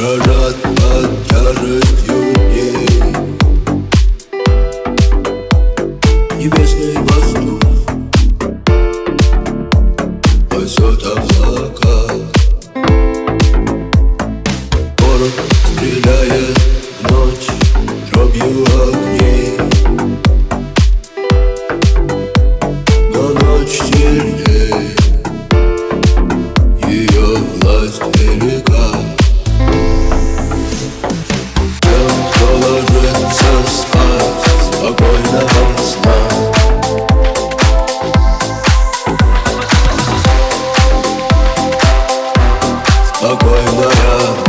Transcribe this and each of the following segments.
Rajat Bhattacharya Стреляет в ночь дробью огней Но ночь сильней ее власть велика. Тем, кто ложится сна. Спокойная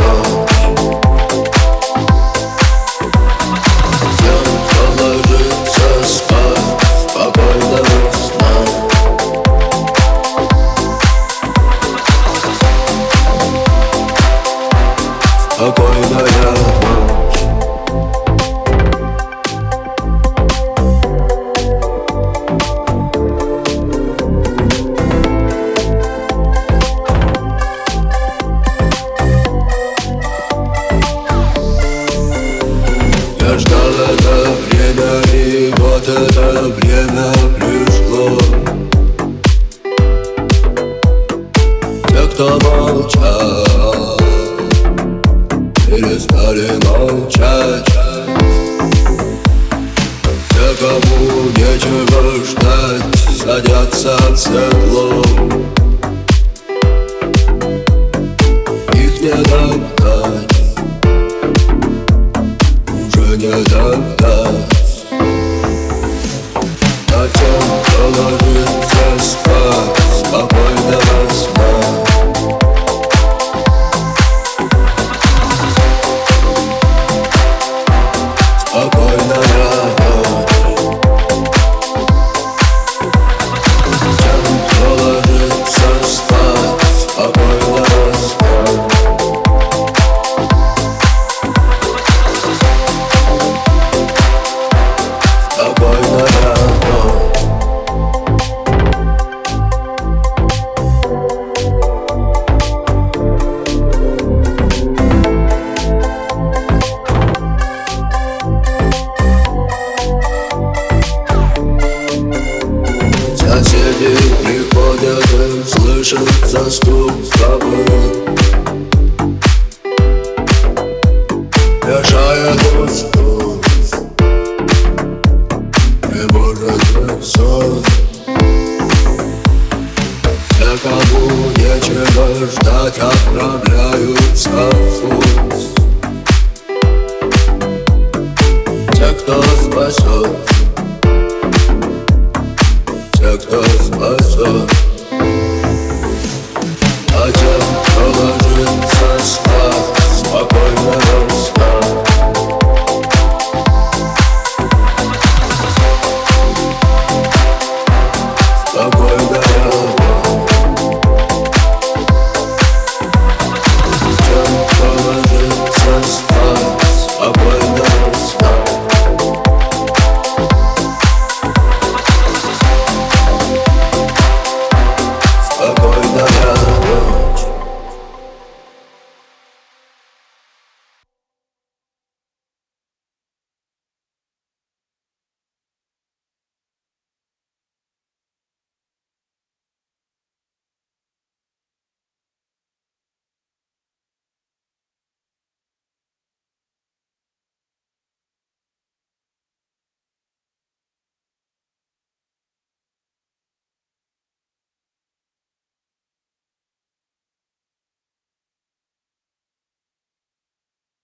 Спокойная ночь Я ждал это время и вот это время пришло. Те, кто молчал перестали молчать. Те, кому нечего ждать, садятся в седло слышат стук копыт Мешает уснуть Не может сон Те, кому нечего ждать, отправляются в путь. Те, кто спасет те, кто спасет